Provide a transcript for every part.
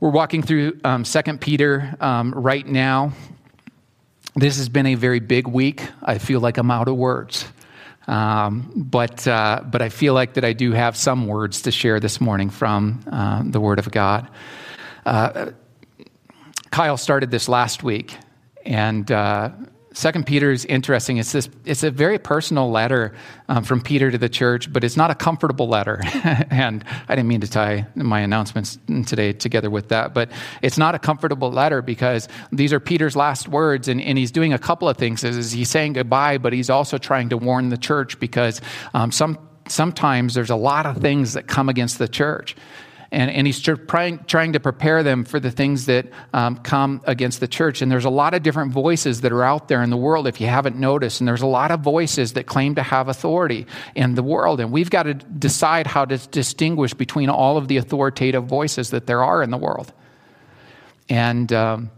We're walking through um, 2 Peter um, right now. This has been a very big week. I feel like I'm out of words. Um, but, uh, but I feel like that I do have some words to share this morning from uh, the Word of God. Uh, Kyle started this last week, and uh, Second Peter is interesting. It's this. It's a very personal letter um, from Peter to the church, but it's not a comfortable letter. and I didn't mean to tie my announcements today together with that, but it's not a comfortable letter because these are Peter's last words, and, and he's doing a couple of things. Is he's saying goodbye, but he's also trying to warn the church because um, some sometimes there's a lot of things that come against the church and, and he's trying, trying to prepare them for the things that um, come against the church. And there's a lot of different voices that are out there in the world, if you haven't noticed. And there's a lot of voices that claim to have authority in the world. And we've got to decide how to distinguish between all of the authoritative voices that there are in the world. And. Um,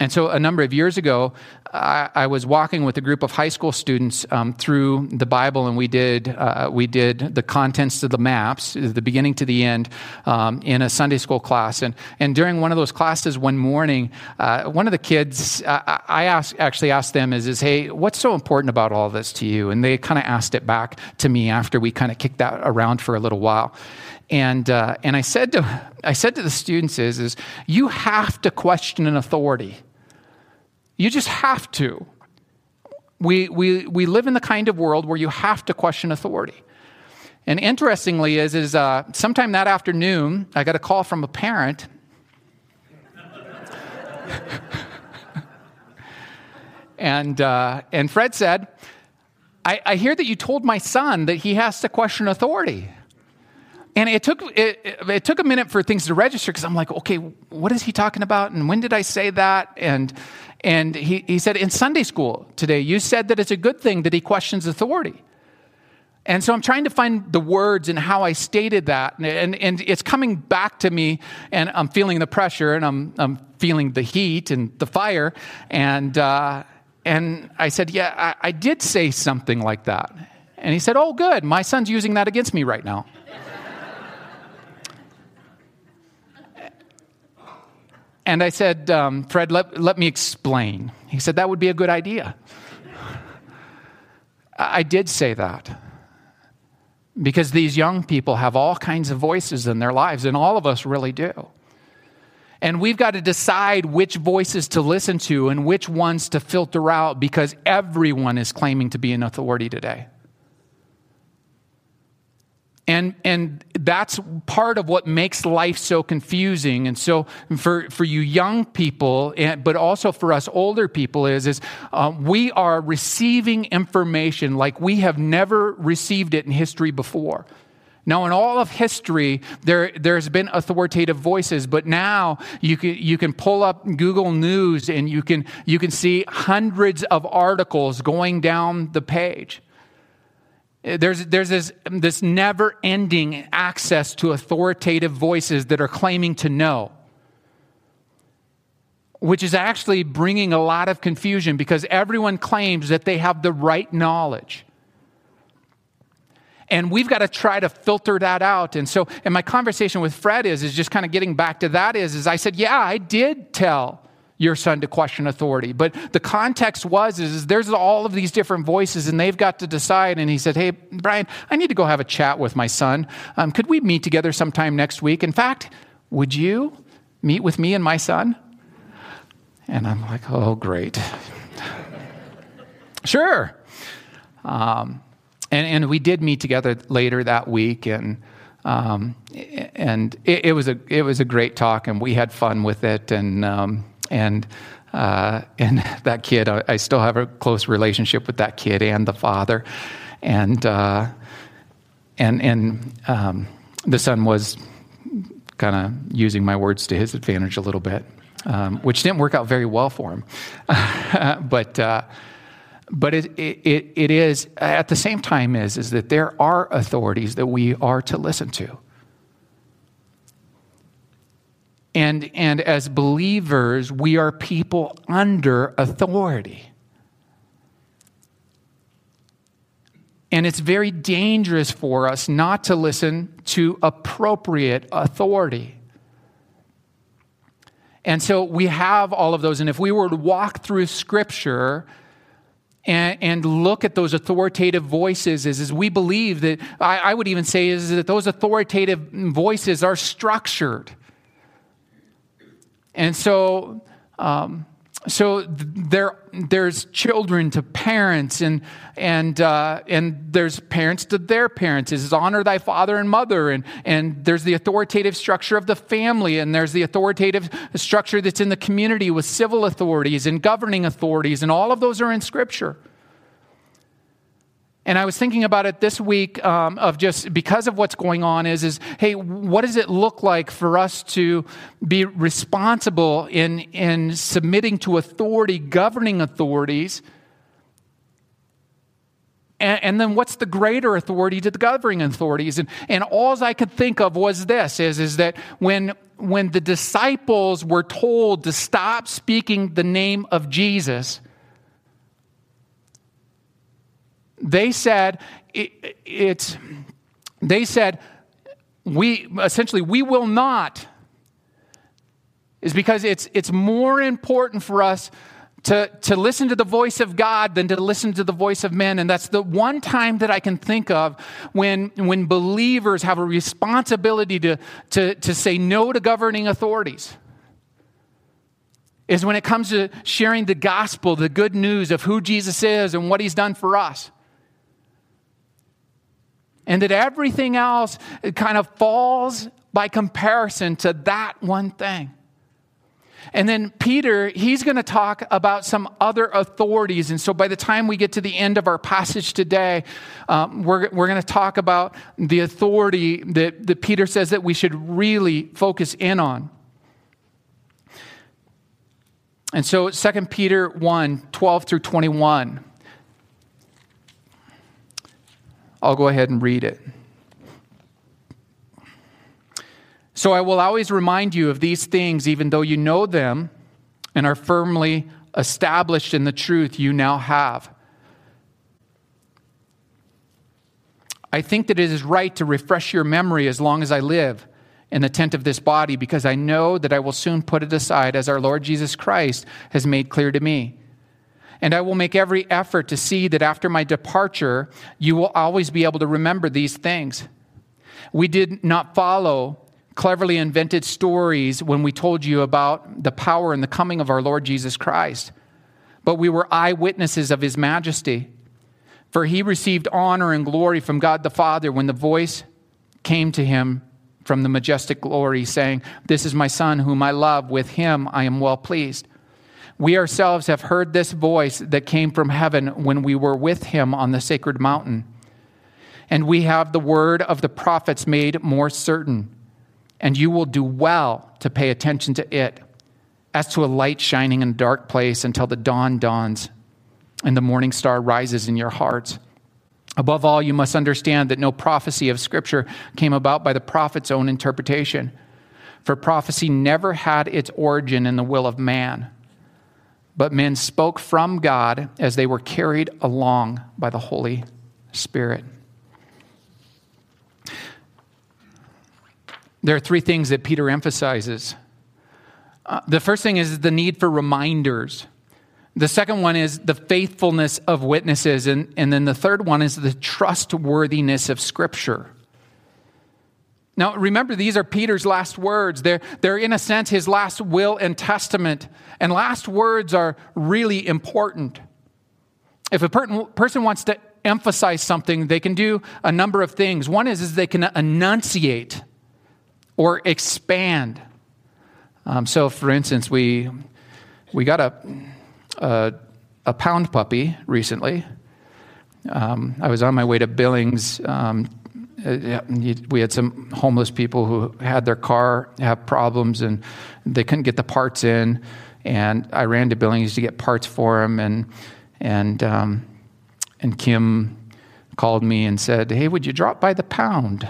and so, a number of years ago, I, I, was walking with a group of high school students um, through the Bible, and we did uh, we did the contents of the maps, the beginning to the end, um, in a Sunday school class. And and during one of those classes one morning, uh, one of the kids, I asked, actually asked them, "Is is hey, what's so important about all this to you?" And they kind of asked it back to me after we kind of kicked that around for a little while. And, uh, and I, said to, I said to the students is, is you have to question an authority you just have to. We, we, we live in the kind of world where you have to question authority. And interestingly, is, is uh, sometime that afternoon, I got a call from a parent. and, uh, and Fred said, I, I hear that you told my son that he has to question authority. And it took, it, it, took a minute for things to register because I'm like, okay, what is he talking about? And when did I say that? And, and he, he said, in Sunday school today, you said that it's a good thing that he questions authority. And so I'm trying to find the words and how I stated that. And, and, and, it's coming back to me, and I'm feeling the pressure, and I'm, I'm feeling the heat and the fire. And, uh, and I said, Yeah, I, I did say something like that. And he said, Oh, good. My son's using that against me right now. And I said, um, Fred, let, let me explain. He said, That would be a good idea. I did say that because these young people have all kinds of voices in their lives, and all of us really do. And we've got to decide which voices to listen to and which ones to filter out because everyone is claiming to be an authority today. And, and that's part of what makes life so confusing. And so for, for you young people, and, but also for us older people is, is uh, we are receiving information like we have never received it in history before. Now, in all of history, there, there's been authoritative voices, but now you can, you can pull up Google News and you can, you can see hundreds of articles going down the page. Eh, there's, there's this, this never ending access to authoritative voices that are claiming to know, which is actually bringing a lot of confusion because everyone claims that they have the right knowledge. And we've got to try to filter that out. And so, and my conversation with Fred is, is just kind of getting back to that is, is I said, yeah, I did tell your son to question authority. But the context was is, is, there's all of these different voices and they've got to decide. And he said, Hey, Brian, I need to go have a chat with my son. Um, could we meet together sometime next week? In fact, would you meet with me and my son? And I'm like, Oh, great. sure. Um, and, and we did meet together later that week and um, and it, it, was a it was a great talk, and we had fun with it, and um, and uh, and that kid, I, I, still have a close relationship with that kid and the father, and uh, and and um, the son was kind of using my words to his advantage a little bit, um, which didn't work out very well for him, but. Uh, but it, it, it is at the same time is, is that there are authorities that we are to listen to And, and as believers, we are people under authority. And it's very dangerous for us not to listen to appropriate authority. And so we have all of those. And if we were to walk through Scripture, and, and, look at those authoritative voices is, is we believe that I, I, would even say is that those authoritative voices are structured and so um, so there, there's children to parents, and and uh, and there's parents to their parents. Is honor thy father and mother, and and there's the authoritative structure of the family, and there's the authoritative structure that's in the community with civil authorities and governing authorities, and all of those are in Scripture. And I was thinking about it this week um, of just because of what's going on is, is, hey, what does it look like for us to be responsible in, in submitting to authority, governing authorities? And, and then what's the greater authority to the governing authorities? And, and all I could think of was this, is, is that when, when the disciples were told to stop speaking the name of Jesus – they said it, it's they said we essentially we will not is because it's it's more important for us to, to listen to the voice of God than to listen to the voice of men. And that's the one time that I can think of when, when believers have a responsibility to, to, to say no to governing authorities. Is when it comes to sharing the gospel, the good news of who Jesus is and what he's done for us and that everything else kind of falls by comparison to that one thing. And then Peter, he's going to talk about some other authorities. And so by the time we get to the end of our passage today, um, we're, we're going to talk about the authority that, that Peter says that we should really focus in on. And so 2 Peter 1 12 through 21. I'll go ahead and read it. So I will always remind you of these things, even though you know them and are firmly established in the truth you now have. I think that it is right to refresh your memory as long as I live in the tent of this body, because I know that I will soon put it aside, as our Lord Jesus Christ has made clear to me. And I will make every effort to see that after my departure, you will always be able to remember these things. We did not follow cleverly invented stories when we told you about the power and the coming of our Lord Jesus Christ, but we were eyewitnesses of his majesty. For he received honor and glory from God the Father when the voice came to him from the majestic glory, saying, This is my Son, whom I love. With him I am well pleased. We ourselves have heard this voice that came from heaven when we were with him on the sacred mountain. And we have the word of the prophets made more certain. And you will do well to pay attention to it, as to a light shining in a dark place until the dawn dawns and the morning star rises in your hearts. Above all, you must understand that no prophecy of Scripture came about by the prophet's own interpretation. For prophecy never had its origin in the will of man but men spoke from God as they were carried along by the Holy Spirit. There are three things that Peter emphasizes. Uh, the first thing is the need for reminders. The second one is the faithfulness of witnesses. And, and then the third one is the trustworthiness of Scripture. Now, remember, these are Peter's last words. They're, they're, in a sense, his last will and testament. And last words are really important. If a per- person wants to emphasize something, they can do a number of things. One is, is they can enunciate or expand. Um, so, for instance, we, we got a, a, a pound puppy recently. Um, I was on my way to Billings um, we had some homeless people who had their car have problems and they couldn't get the parts in. And I ran to Billings to get parts for them. And, and, um, and Kim called me and said, Hey, would you drop by the pound?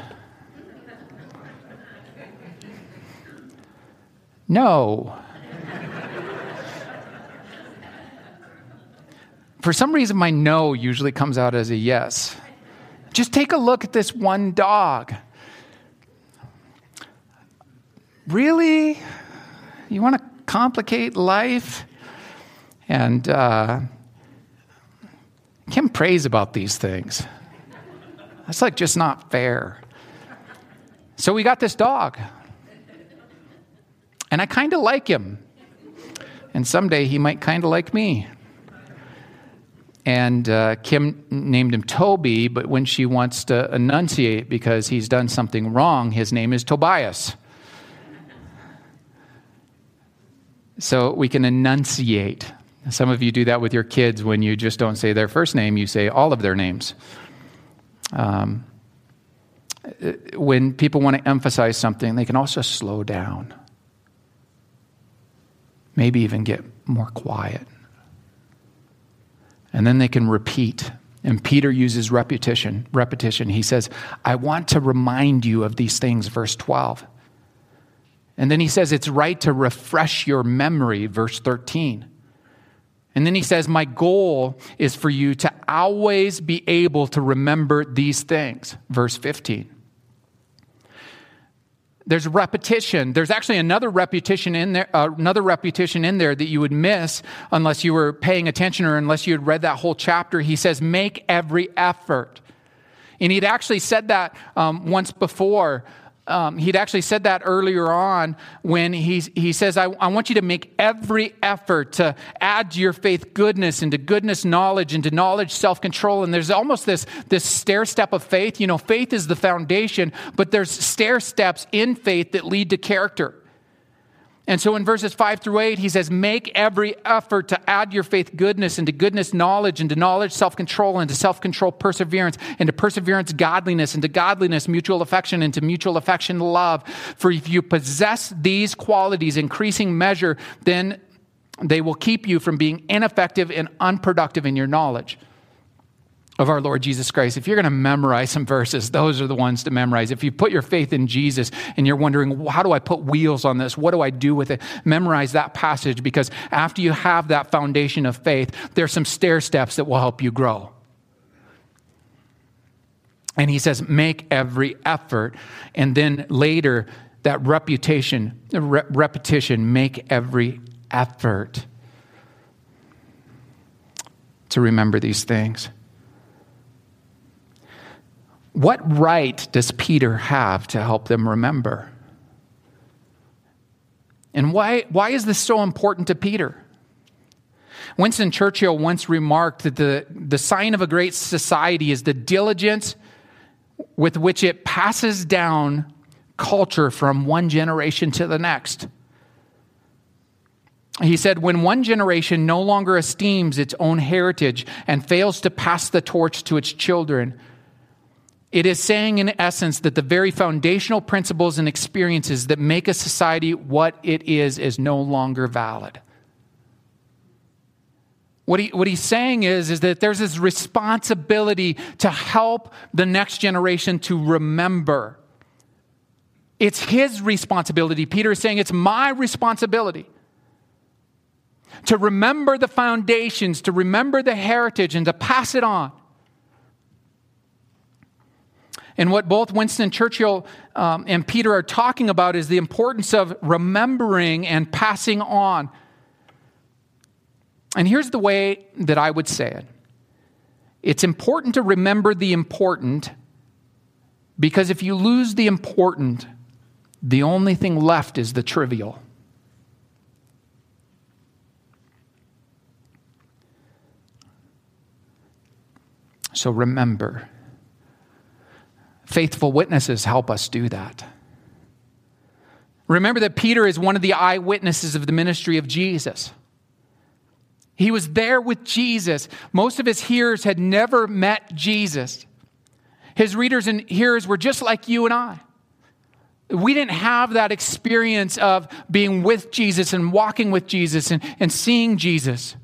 no. For some reason, my no usually comes out as a yes. Just take a look at this one dog. Really? You want to complicate life. And uh, Kim prays about these things. That's like just not fair. So we got this dog. And I kind of like him. And someday he might kind of like me. And uh, Kim named him Toby, but when she wants to enunciate because he's done something wrong, his name is Tobias. So we can enunciate. Some of you do that with your kids when you just don't say their first name, you say all of their names. Um, when people want to emphasize something, they can also slow down, maybe even get more quiet. And then they can repeat. And Peter uses repetition. Repetition. He says, I want to remind you of these things, verse 12. And then he says, it's right to refresh your memory, verse 13. And then he says, My goal is for you to always be able to remember these things, verse 15. There's repetition. There's actually another repetition in there, uh, another repetition in there that you would miss unless you were paying attention or unless you had read that whole chapter. He says, "Make every effort," and he'd actually said that um, once before um, he'd actually said that earlier on when he, he says, I, I want you to make every effort to add to your faith goodness, and to goodness knowledge, and to knowledge self control. And there's almost this, this stair step of faith. You know, faith is the foundation, but there's stair steps in faith that lead to character. And so in verses 5 through 8, he says, Make every effort to add your faith goodness, and to goodness knowledge, and to knowledge self control, and to self control perseverance, and to perseverance godliness, and to godliness mutual affection, and to mutual affection love. For if you possess these qualities increasing measure, then they will keep you from being ineffective and unproductive in your knowledge of our Lord Jesus Christ. If you're going to memorize some verses, those are the ones to memorize. If you put your faith in Jesus and you're wondering, how do I put wheels on this? What do I do with it? Memorize that passage because after you have that foundation of faith, there's some stair steps that will help you grow. And he says, make every effort. And then later, that reputation, re- repetition, make every effort to remember these things. What right does Peter have to help them remember? And why, why is this so important to Peter? Winston Churchill once remarked that the, the sign of a great society is the diligence with which it passes down culture from one generation to the next. He said, when one generation no longer esteems its own heritage and fails to pass the torch to its children, it is saying, in essence, that the very foundational principles and experiences that make a society what it is is no longer valid. What, he, what he's saying is, is that there's this responsibility to help the next generation to remember. It's his responsibility. Peter is saying, it's my responsibility to remember the foundations, to remember the heritage, and to pass it on. And what both Winston Churchill um, and Peter are talking about is the importance of remembering and passing on. And here's the way that I would say it it's important to remember the important because if you lose the important, the only thing left is the trivial. So remember. Faithful witnesses help us do that. Remember that Peter is one of the eyewitnesses of the ministry of Jesus. He was there with Jesus. Most of his hearers had never met Jesus. His readers and hearers were just like you and I. We didn't have that experience of being with Jesus and walking with Jesus and, and seeing Jesus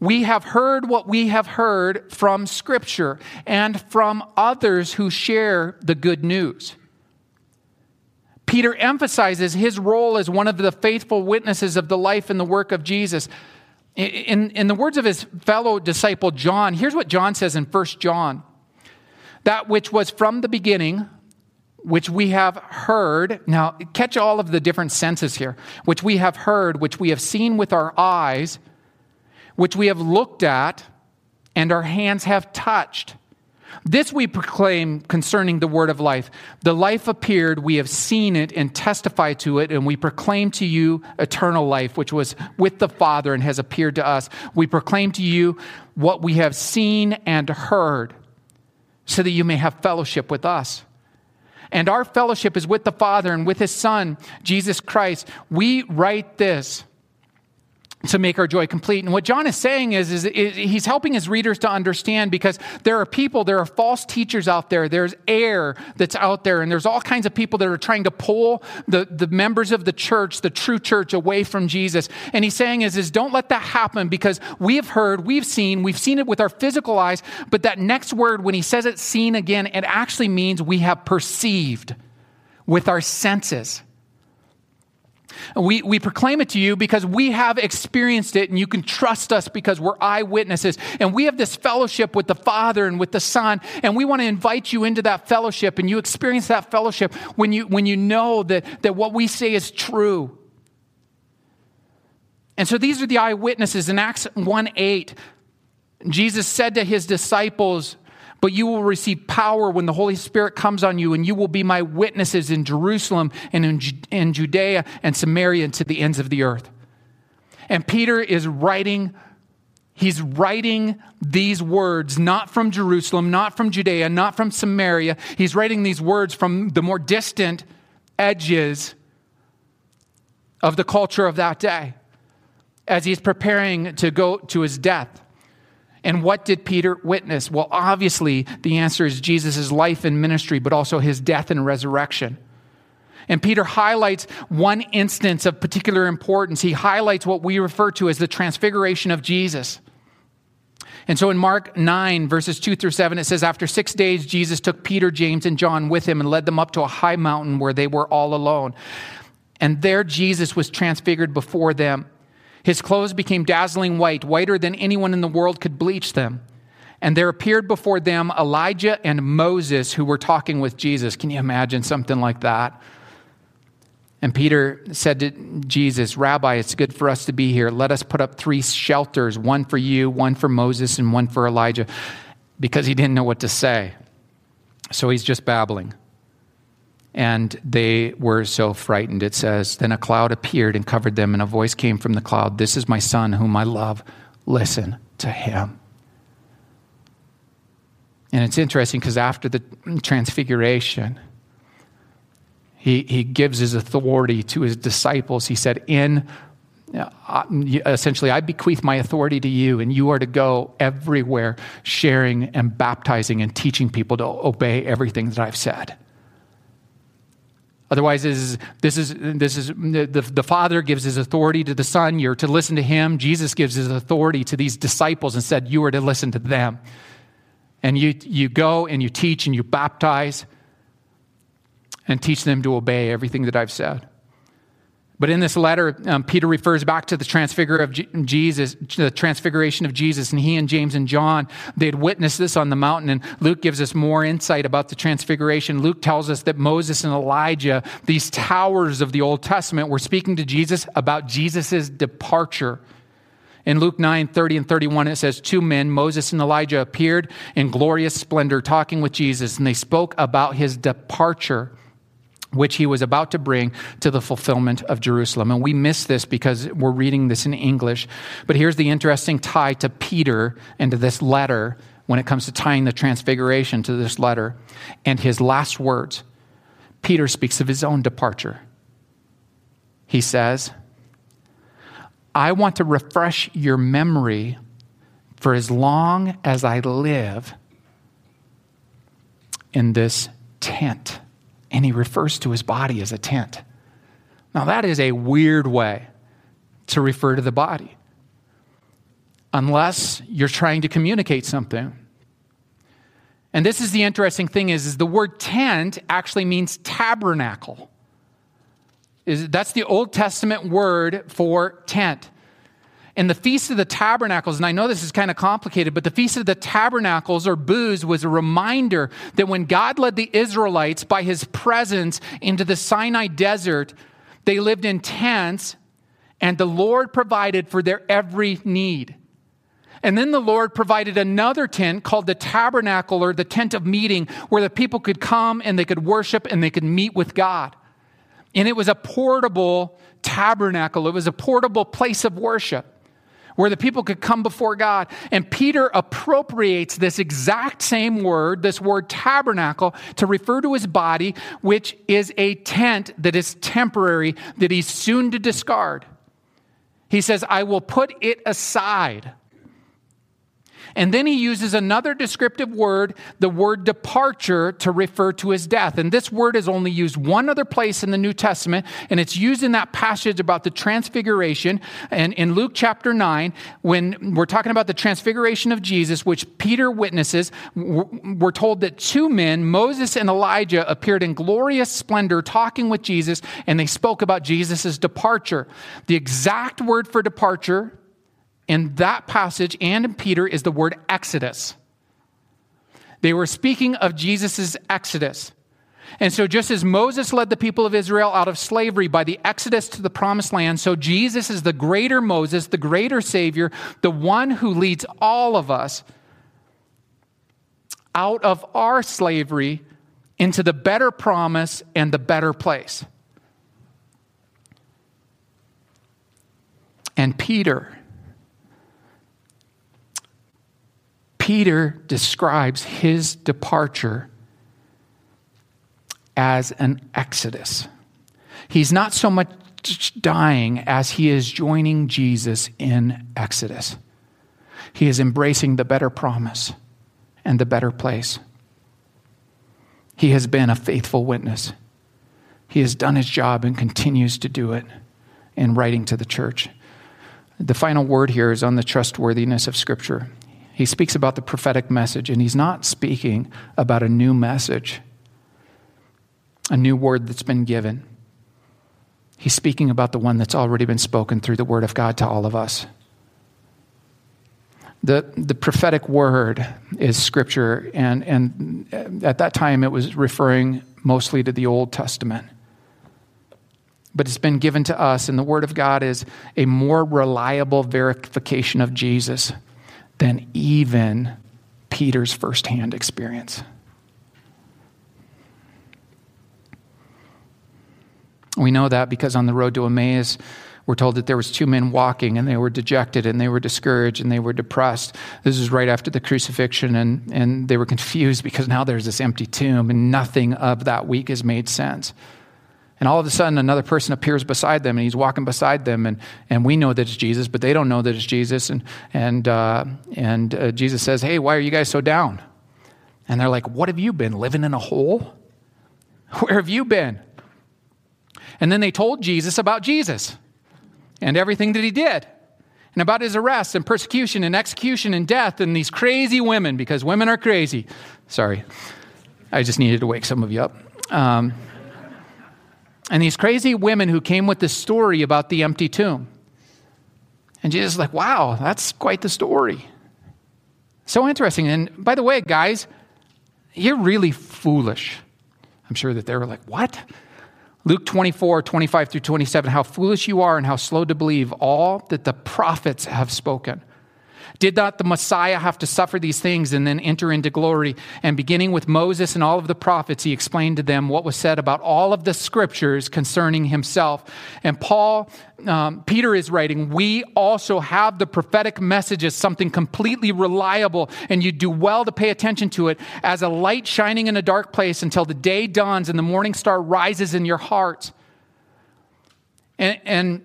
we have heard what we have heard from Scripture and from others who share the good news. Peter emphasizes his role as one of the faithful witnesses of the life and the work of Jesus. In, in the words of his fellow disciple John, here's what John says in 1 John That which was from the beginning, which we have heard. Now, catch all of the different senses here. Which we have heard, which we have seen with our eyes, which we have looked at, and our hands have touched. This we proclaim concerning the word of life. The life appeared, we have seen it and testify to it, and we proclaim to you eternal life, which was with the Father and has appeared to us. We proclaim to you what we have seen and heard, so that you may have fellowship with us. And our fellowship is with the Father and with His Son, Jesus Christ. We write this to make our joy complete. And what John is saying is, is, is, he's helping his readers to understand because there are people, there are false teachers out there, there's error that's out there, and there's all kinds of people that are trying to pull the, the members of the church, the true church, away from Jesus. And he's saying is, is don't let that happen because we have heard, we've seen, we've seen it with our physical eyes, but that next word, when he says it's seen again, it actually means we have perceived with our senses. We, we proclaim it to you because we have experienced it and you can trust us because we're eyewitnesses. And we have this fellowship with the Father and with the Son. And we want to invite you into that fellowship and you experience that fellowship when you, when you know that, that what we say is true. And so these are the eyewitnesses. In Acts 1 8, Jesus said to his disciples, but you will receive power when the Holy Spirit comes on you, and you will be my witnesses in Jerusalem and in, Judea and Samaria and to the ends of the earth. And Peter is writing He's writing these words not from Jerusalem, not from Judea, not from Samaria. He's writing these words from the more distant edges of the culture of that day as he's preparing to go to his death. And what did Peter witness? Well, obviously, the answer is Jesus' life and ministry, but also his death and resurrection. And Peter highlights one instance of particular importance. He highlights what we refer to as the transfiguration of Jesus. And so in Mark 9, verses 2 through 7, it says, After six days, Jesus took Peter, James, and John with him and led them up to a high mountain where they were all alone. And there Jesus was transfigured before them. His clothes became dazzling white, whiter than anyone in the world could bleach them. And there appeared before them Elijah and Moses who were talking with Jesus. Can you imagine something like that? And Peter said to Jesus, Rabbi, it's good for us to be here. Let us put up three shelters one for you, one for Moses, and one for Elijah, because he didn't know what to say. So he's just babbling. And they were so frightened. It says, Then a cloud appeared and covered them, and a voice came from the cloud This is my son, whom I love. Listen to him. And it's interesting because after the transfiguration, he, he gives his authority to his disciples. He said, In uh, essentially, I bequeath my authority to you, and you are to go everywhere sharing and baptizing and teaching people to obey everything that I've said. Otherwise, this is, this is, this is the, the Father gives his authority to the Son. You're to listen to him. Jesus gives his authority to these disciples and said, You are to listen to them. And you, you go and you teach and you baptize and teach them to obey everything that I've said. But in this letter, um, Peter refers back to the transfigure of Jesus, the transfiguration of Jesus, and he and James and John, they had witnessed this on the mountain. And Luke gives us more insight about the transfiguration. Luke tells us that Moses and Elijah, these towers of the Old Testament, were speaking to Jesus about Jesus' departure. In Luke 9, 30 and 31, it says, Two men, Moses and Elijah, appeared in glorious splendor, talking with Jesus, and they spoke about his departure which he was about to bring to the fulfillment of Jerusalem. And we miss this because we're reading this in English. But here's the interesting tie to Peter and to this letter when it comes to tying the transfiguration to this letter and his last words. Peter speaks of his own departure. He says, I want to refresh your memory for as long as I live in this tent and he refers to his body as a tent. Now, that is a weird way to refer to the body, unless you're trying to communicate something. And this is the interesting thing is, is the word tent actually means tabernacle. Is, that's the Old Testament word for tent. And the Feast of the Tabernacles, and I know this is kind of complicated, but the Feast of the Tabernacles or booths was a reminder that when God led the Israelites by his presence into the Sinai desert, they lived in tents and the Lord provided for their every need. And then the Lord provided another tent called the tabernacle or the tent of meeting where the people could come and they could worship and they could meet with God. And it was a portable tabernacle, it was a portable place of worship where the people could come before God. And Peter appropriates this exact same word, this word tabernacle, to refer to his body, which is a tent that is temporary, that he's soon to discard. He says, I will put it aside. And then he uses another descriptive word, the word departure, to refer to his death. And this word is only used one other place in the New Testament, and it's used in that passage about the transfiguration. And in Luke chapter 9, when we're talking about the transfiguration of Jesus, which Peter witnesses, we're told that two men, Moses and Elijah, appeared in glorious splendor talking with Jesus, and they spoke about Jesus' departure. The exact word for departure in that passage and in Peter is the word exodus. They were speaking of Jesus' exodus. And so, just as Moses led the people of Israel out of slavery by the exodus to the promised land, so Jesus is the greater Moses, the greater Savior, the one who leads all of us out of our slavery into the better promise and the better place. And Peter, Peter describes his departure as an exodus. He's not so much dying as he is joining Jesus in Exodus. He is embracing the better promise and the better place. He has been a faithful witness. He has done his job and continues to do it in writing to the church. The final word here is on the trustworthiness of Scripture. He speaks about the prophetic message, and he's not speaking about a new message, a new word that's been given. He's speaking about the one that's already been spoken through the Word of God to all of us. The, the prophetic word is Scripture, and, and at that time it was referring mostly to the Old Testament. But it's been given to us, and the Word of God is a more reliable verification of Jesus than even Peter's firsthand experience. We know that because on the road to Emmaus, we're told that there was two men walking and they were dejected and they were discouraged and they were depressed. This is right after the crucifixion and, and they were confused because now there's this empty tomb and nothing of that week has made sense. And all of a sudden, another person appears beside them, and he's walking beside them, and, and we know that it's Jesus, but they don't know that it's Jesus. And, and, uh, and uh, Jesus says, Hey, why are you guys so down? And they're like, What have you been? Living in a hole? Where have you been? And then they told Jesus about Jesus and everything that he did, and about his arrest and persecution and execution and death, and these crazy women, because women are crazy. Sorry, I just needed to wake some of you up. Um, and these crazy women who came with this story about the empty tomb. And Jesus is like, wow, that's quite the story. So interesting. And by the way, guys, you're really foolish. I'm sure that they were like, what? Luke 24, 25 through 27, how foolish you are and how slow to believe all that the prophets have spoken. Did not the Messiah have to suffer these things and then enter into glory? And beginning with Moses and all of the prophets, he explained to them what was said about all of the scriptures concerning himself. And Paul, um, Peter is writing, we also have the prophetic message as something completely reliable, and you do well to pay attention to it as a light shining in a dark place until the day dawns and the morning star rises in your heart. And, and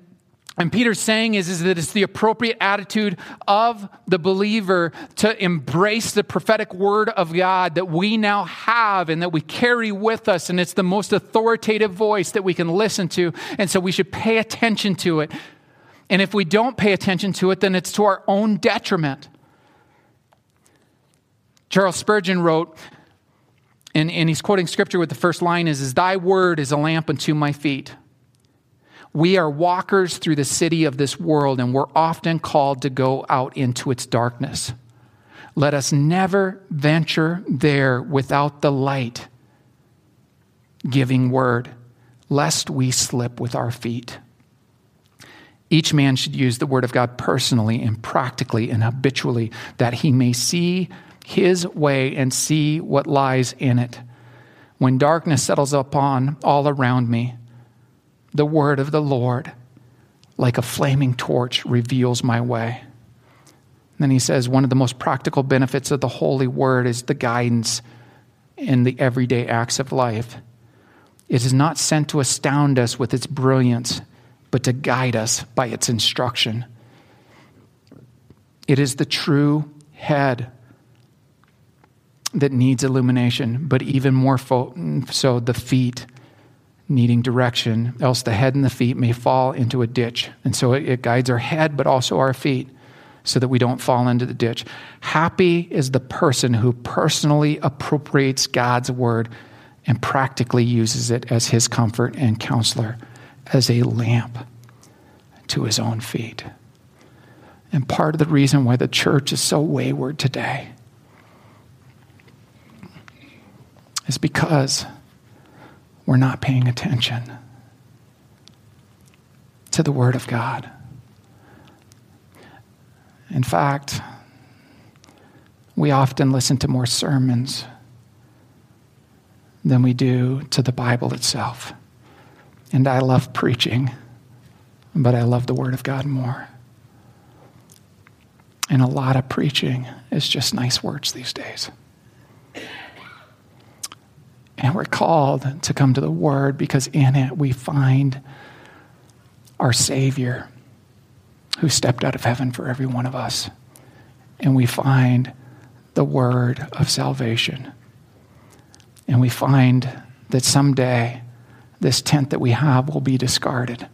and Peter's saying is, is that it's the appropriate attitude of the believer to embrace the prophetic word of God that we now have and that we carry with us. And it's the most authoritative voice that we can listen to. And so we should pay attention to it. And if we don't pay attention to it, then it's to our own detriment. Charles Spurgeon wrote, and, and he's quoting scripture with the first line is, is Thy word is a lamp unto my feet We are walkers through the city of this world, and we're often called to go out into its darkness. Let us never venture there without the light giving word, lest we slip with our feet. Each man should use the word of God personally and practically and habitually, that he may see his way and see what lies in it. When darkness settles upon all around me, the word of the Lord, like a flaming torch, reveals my way. then he says one of the most practical benefits of the Holy Word is the guidance in the everyday acts of life. It is not sent to astound us with its brilliance, but to guide us by its instruction. It is the true head that needs illumination, but even more so the feet needing direction, else the head and the feet may fall into a ditch. And so it, it guides our head, but also our feet, so that we don't fall into the ditch. Happy is the person who personally appropriates God's word and practically uses it as his comfort and counselor, as a lamp to his own feet. And part of the reason why the church is so wayward today is because we're not paying attention to the Word of God. In fact, we often listen to more sermons than we do to the Bible itself. And I love preaching, but I love the Word of God more. And a lot of preaching is just nice words these days. And we're called to come to the Word because in it we find our Savior who stepped out of heaven for every one of us. And we find the Word of salvation. And we find that someday this tent that we have will be discarded,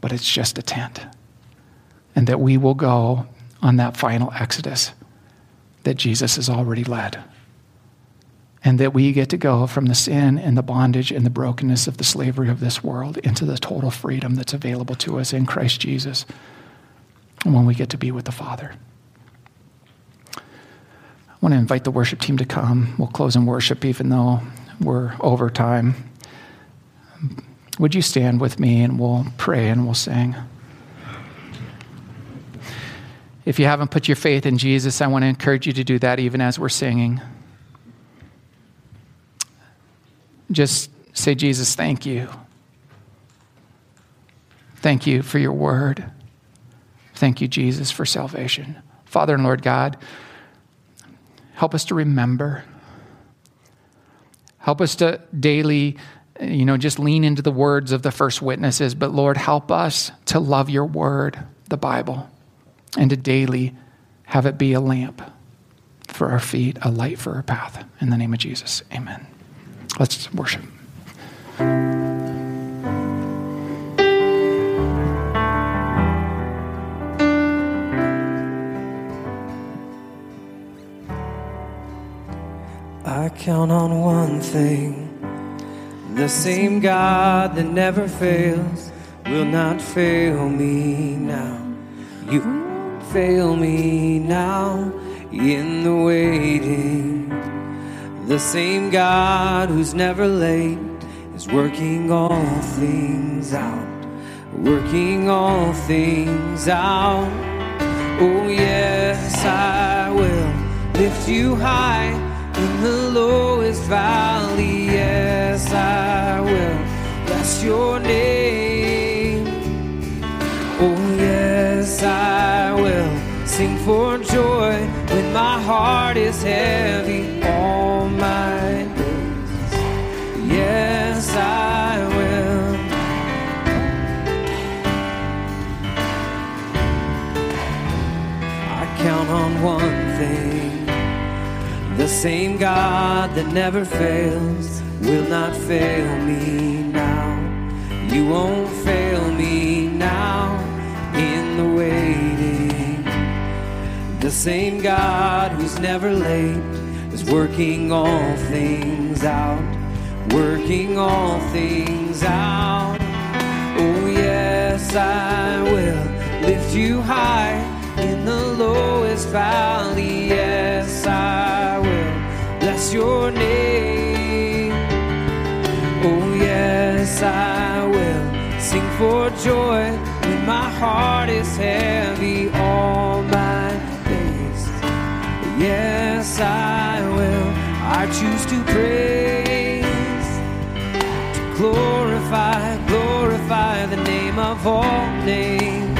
but it's just a tent. And that we will go on that final exodus that Jesus has already led and that we get to go from the sin and the bondage and the brokenness of the slavery of this world into the total freedom that's available to us in Christ Jesus when we get to be with the Father. I want to invite the worship team to come. We'll close in worship even though we're over time. Would you stand with me and we'll pray and we'll sing? If you haven't put your faith in Jesus, I want to encourage you to do that even as we're singing. Just say, Jesus, thank you. Thank you for your word. Thank you, Jesus, for salvation. Father and Lord God, help us to remember. Help us to daily, you know, just lean into the words of the first witnesses. But Lord, help us to love your word, the Bible, and to daily have it be a lamp for our feet, a light for our path. In the name of Jesus, amen. Let's worship. I count on one thing the same God that never fails will not fail me now. You fail me now in the waiting. The same God who's never late is working all things out, working all things out. Oh, yes, I will lift you high in the lowest valley. Yes, I will bless your name. Oh, yes, I will sing for joy when my heart is heavy. I will. I count on one thing the same God that never fails will not fail me now. You won't fail me now in the waiting. The same God who's never late is working all things out, working all things out. Oh, yes, I will lift you high in the lowest valley. Yes, I will bless your name. Oh, yes, I will sing for joy when my heart is heavy all my days. Yes, I will. I choose to praise, glorify, glorify the name of all names.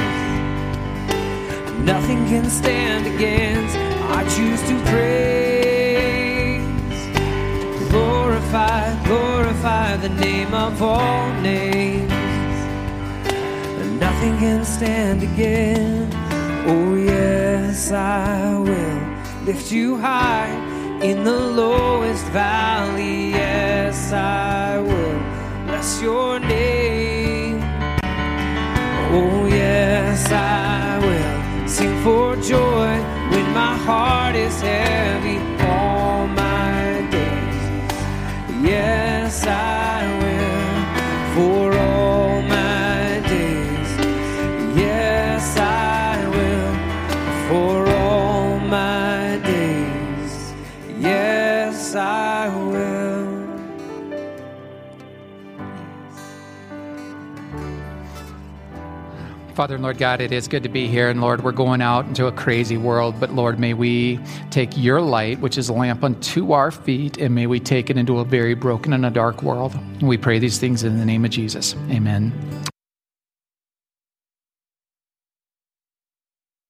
Nothing can stand against. I choose to praise, glorify, glorify the name of all names. Nothing can stand against. Oh, yes, I will lift you high in the lowest valley. Yes, I will bless your name. Oh, yes, I will sing for joy when my heart is heavy Father and Lord God, it is good to be here. And Lord, we're going out into a crazy world. But Lord, may we take your light, which is a lamp unto our feet, and may we take it into a very broken and a dark world. And we pray these things in the name of Jesus. Amen.